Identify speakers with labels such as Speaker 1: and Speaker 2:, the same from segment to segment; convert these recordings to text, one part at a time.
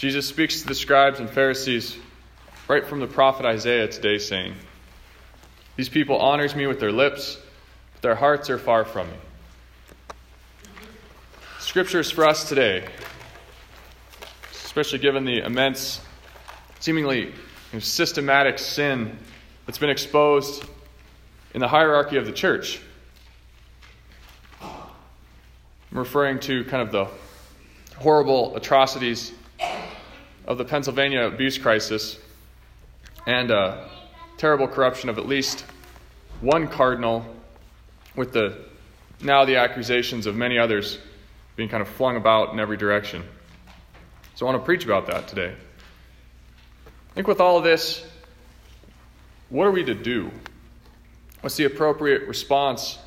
Speaker 1: Jesus speaks to the scribes and Pharisees right from the prophet Isaiah today, saying, These people honors me with their lips, but their hearts are far from me. Scriptures for us today, especially given the immense, seemingly systematic sin that's been exposed in the hierarchy of the church. I'm referring to kind of the horrible atrocities of the Pennsylvania abuse crisis and uh, terrible corruption of at least one cardinal, with the now the accusations of many others being kind of flung about in every direction. So I want to preach about that today. I think with all of this, what are we to do? What's the appropriate response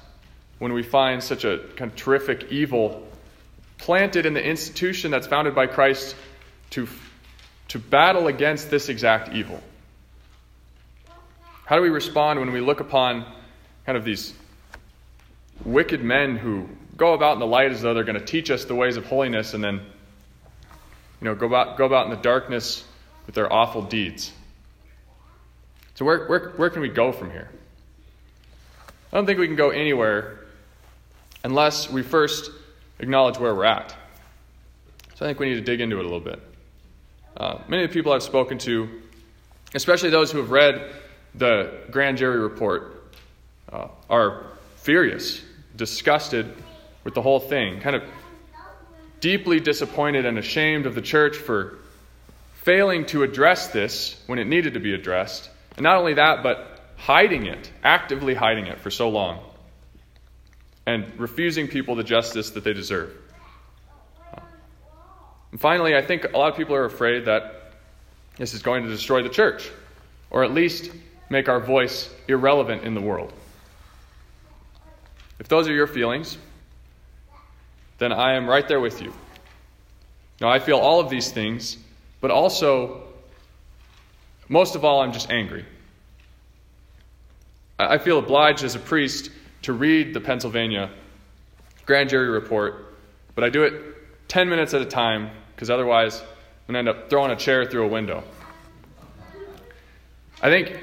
Speaker 1: when we find such a kind of terrific evil planted in the institution that's founded by Christ to to battle against this exact evil? How do we respond when we look upon kind of these wicked men who go about in the light as though they're going to teach us the ways of holiness and then you know, go about, go about in the darkness with their awful deeds? So, where, where, where can we go from here? I don't think we can go anywhere unless we first acknowledge where we're at. So, I think we need to dig into it a little bit. Uh, many of the people I've spoken to, especially those who have read the grand jury report, uh, are furious, disgusted with the whole thing, kind of deeply disappointed and ashamed of the church for failing to address this when it needed to be addressed. And not only that, but hiding it, actively hiding it for so long, and refusing people the justice that they deserve. And finally, I think a lot of people are afraid that this is going to destroy the church, or at least make our voice irrelevant in the world. If those are your feelings, then I am right there with you. Now, I feel all of these things, but also, most of all, I'm just angry. I feel obliged as a priest to read the Pennsylvania grand jury report, but I do it 10 minutes at a time because otherwise I'm going to end up throwing a chair through a window. I think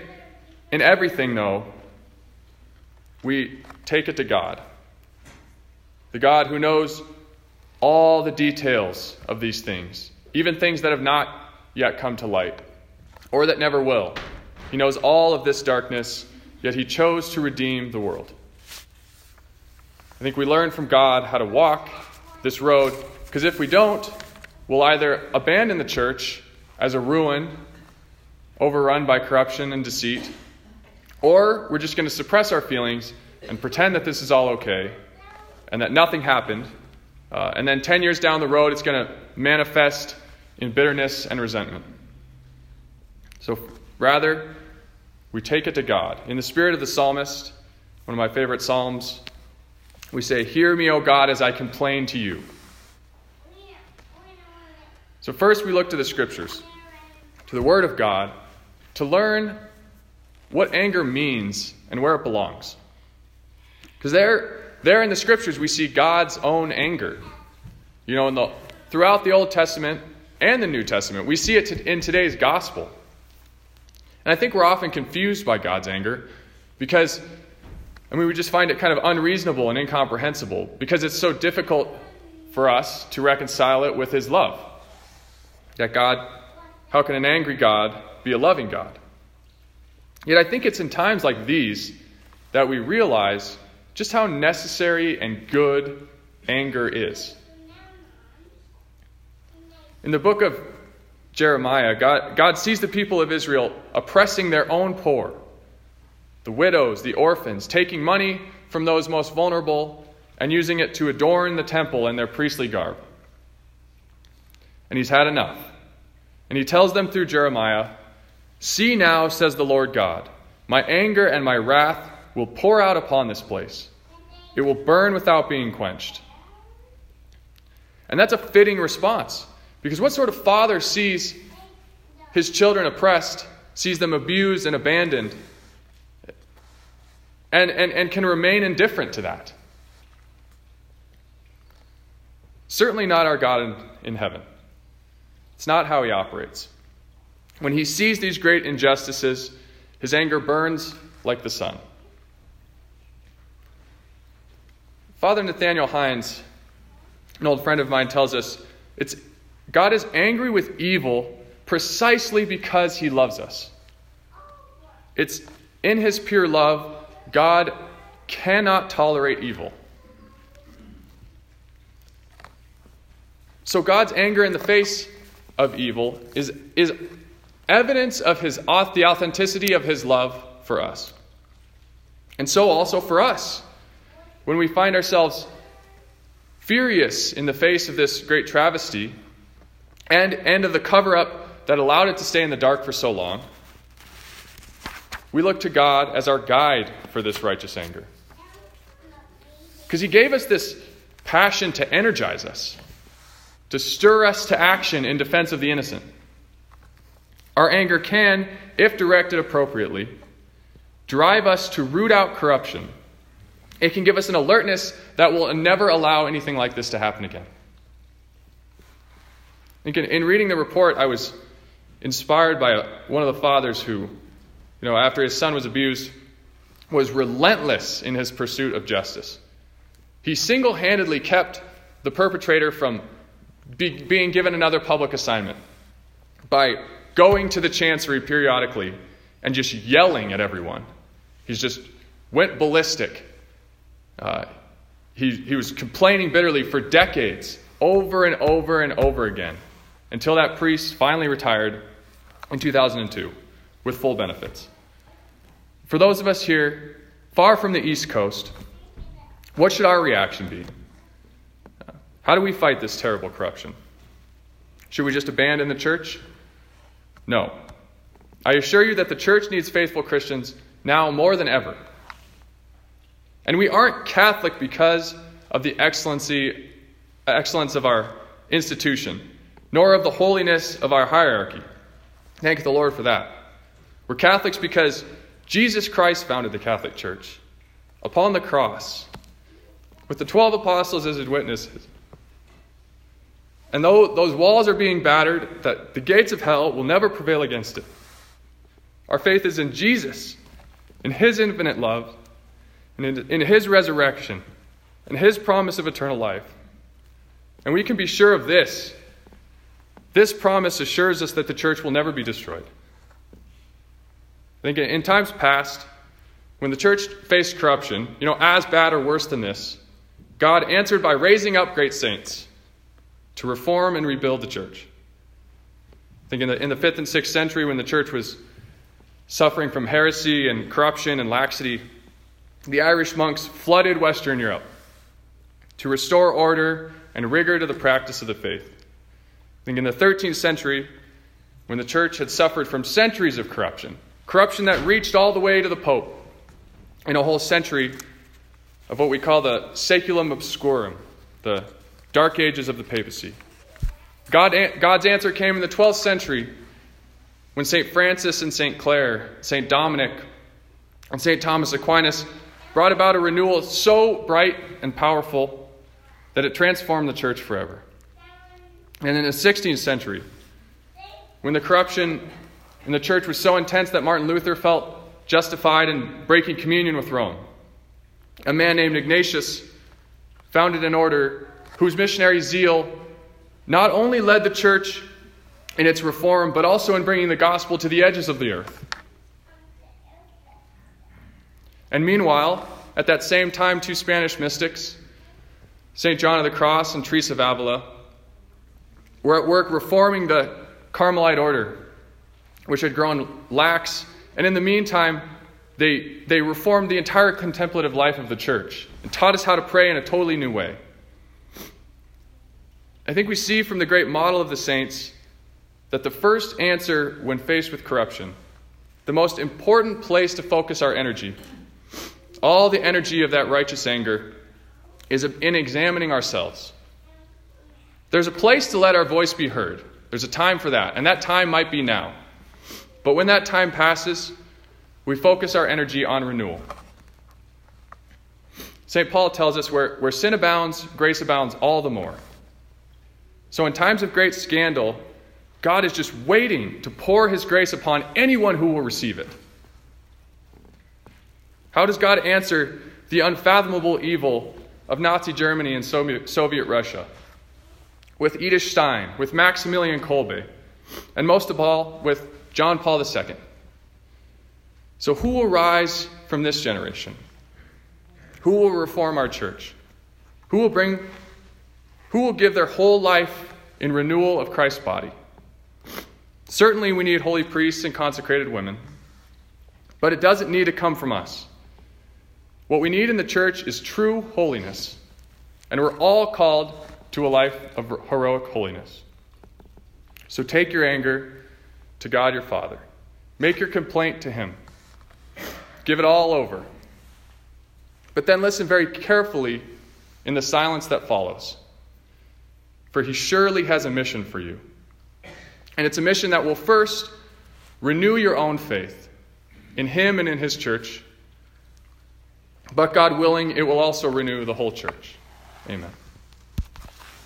Speaker 1: in everything, though, we take it to God. The God who knows all the details of these things, even things that have not yet come to light or that never will. He knows all of this darkness, yet He chose to redeem the world. I think we learn from God how to walk this road, because if we don't, will either abandon the church as a ruin overrun by corruption and deceit, or we're just going to suppress our feelings and pretend that this is all okay and that nothing happened. Uh, and then 10 years down the road, it's going to manifest in bitterness and resentment. So rather, we take it to God. In the spirit of the psalmist, one of my favorite psalms, we say, Hear me, O God, as I complain to you. So, first we look to the scriptures, to the Word of God, to learn what anger means and where it belongs. Because there, there in the scriptures, we see God's own anger. You know, in the, throughout the Old Testament and the New Testament, we see it in today's gospel. And I think we're often confused by God's anger because, I mean, we just find it kind of unreasonable and incomprehensible because it's so difficult for us to reconcile it with His love. That God, how can an angry God be a loving God? Yet I think it's in times like these that we realize just how necessary and good anger is. In the book of Jeremiah, God, God sees the people of Israel oppressing their own poor, the widows, the orphans, taking money from those most vulnerable and using it to adorn the temple in their priestly garb. And he's had enough. And he tells them through Jeremiah See now, says the Lord God, my anger and my wrath will pour out upon this place. It will burn without being quenched. And that's a fitting response. Because what sort of father sees his children oppressed, sees them abused and abandoned, and, and, and can remain indifferent to that? Certainly not our God in, in heaven. It's not how he operates. When he sees these great injustices, his anger burns like the sun. Father Nathaniel Hines, an old friend of mine, tells us it's, God is angry with evil precisely because he loves us. It's in his pure love, God cannot tolerate evil. So God's anger in the face of evil is, is evidence of his, the authenticity of his love for us. And so also for us. When we find ourselves furious in the face of this great travesty and, and of the cover up that allowed it to stay in the dark for so long, we look to God as our guide for this righteous anger. Because He gave us this passion to energize us, to stir us to action in defense of the innocent. Our anger can, if directed appropriately, drive us to root out corruption. It can give us an alertness that will never allow anything like this to happen again. In reading the report, I was inspired by one of the fathers who, you know, after his son was abused, was relentless in his pursuit of justice. He single handedly kept the perpetrator from be, being given another public assignment by going to the chancery periodically and just yelling at everyone. He's just went ballistic. Uh, he, he was complaining bitterly for decades, over and over and over again, until that priest finally retired in 2002 with full benefits. For those of us here far from the East Coast, what should our reaction be? How do we fight this terrible corruption? Should we just abandon the church? No. I assure you that the church needs faithful Christians now more than ever. And we aren't Catholic because of the excellency, excellence of our institution, nor of the holiness of our hierarchy. Thank the Lord for that. We're Catholics because Jesus Christ founded the Catholic Church upon the cross with the 12 apostles as his witnesses. And though those walls are being battered, that the gates of hell will never prevail against it. Our faith is in Jesus, in his infinite love, and in, in his resurrection, and his promise of eternal life. And we can be sure of this. This promise assures us that the church will never be destroyed. I think in times past, when the church faced corruption, you know, as bad or worse than this, God answered by raising up great saints to reform and rebuild the church. I think in the, in the 5th and 6th century, when the church was suffering from heresy and corruption and laxity, the Irish monks flooded Western Europe to restore order and rigor to the practice of the faith. I think in the 13th century, when the church had suffered from centuries of corruption, corruption that reached all the way to the Pope, in a whole century of what we call the saeculum obscurum, the dark ages of the papacy. God, God's answer came in the 12th century when St. Francis and St. Clare, St. Dominic, and St. Thomas Aquinas brought about a renewal so bright and powerful that it transformed the church forever. And in the 16th century, when the corruption in the church was so intense that Martin Luther felt justified in breaking communion with Rome, a man named Ignatius founded an order whose missionary zeal not only led the church in its reform, but also in bringing the gospel to the edges of the earth. And meanwhile, at that same time, two Spanish mystics, St. John of the Cross and Teresa of Avila, were at work reforming the Carmelite order, which had grown lax. And in the meantime, they, they reformed the entire contemplative life of the church and taught us how to pray in a totally new way. I think we see from the great model of the saints that the first answer when faced with corruption, the most important place to focus our energy, all the energy of that righteous anger, is in examining ourselves. There's a place to let our voice be heard. There's a time for that, and that time might be now. But when that time passes, we focus our energy on renewal. St. Paul tells us where, where sin abounds, grace abounds all the more. So, in times of great scandal, God is just waiting to pour his grace upon anyone who will receive it. How does God answer the unfathomable evil of Nazi Germany and Soviet Russia? With Edith Stein, with Maximilian Kolbe, and most of all, with John Paul II. So, who will rise from this generation? Who will reform our church? Who will bring who will give their whole life in renewal of Christ's body? Certainly we need holy priests and consecrated women, but it doesn't need to come from us. What we need in the church is true holiness, and we're all called to a life of heroic holiness. So take your anger to God your Father. Make your complaint to Him. Give it all over. But then listen very carefully in the silence that follows. For He surely has a mission for you. And it's a mission that will first renew your own faith in Him and in His church. But God willing, it will also renew the whole church. Amen.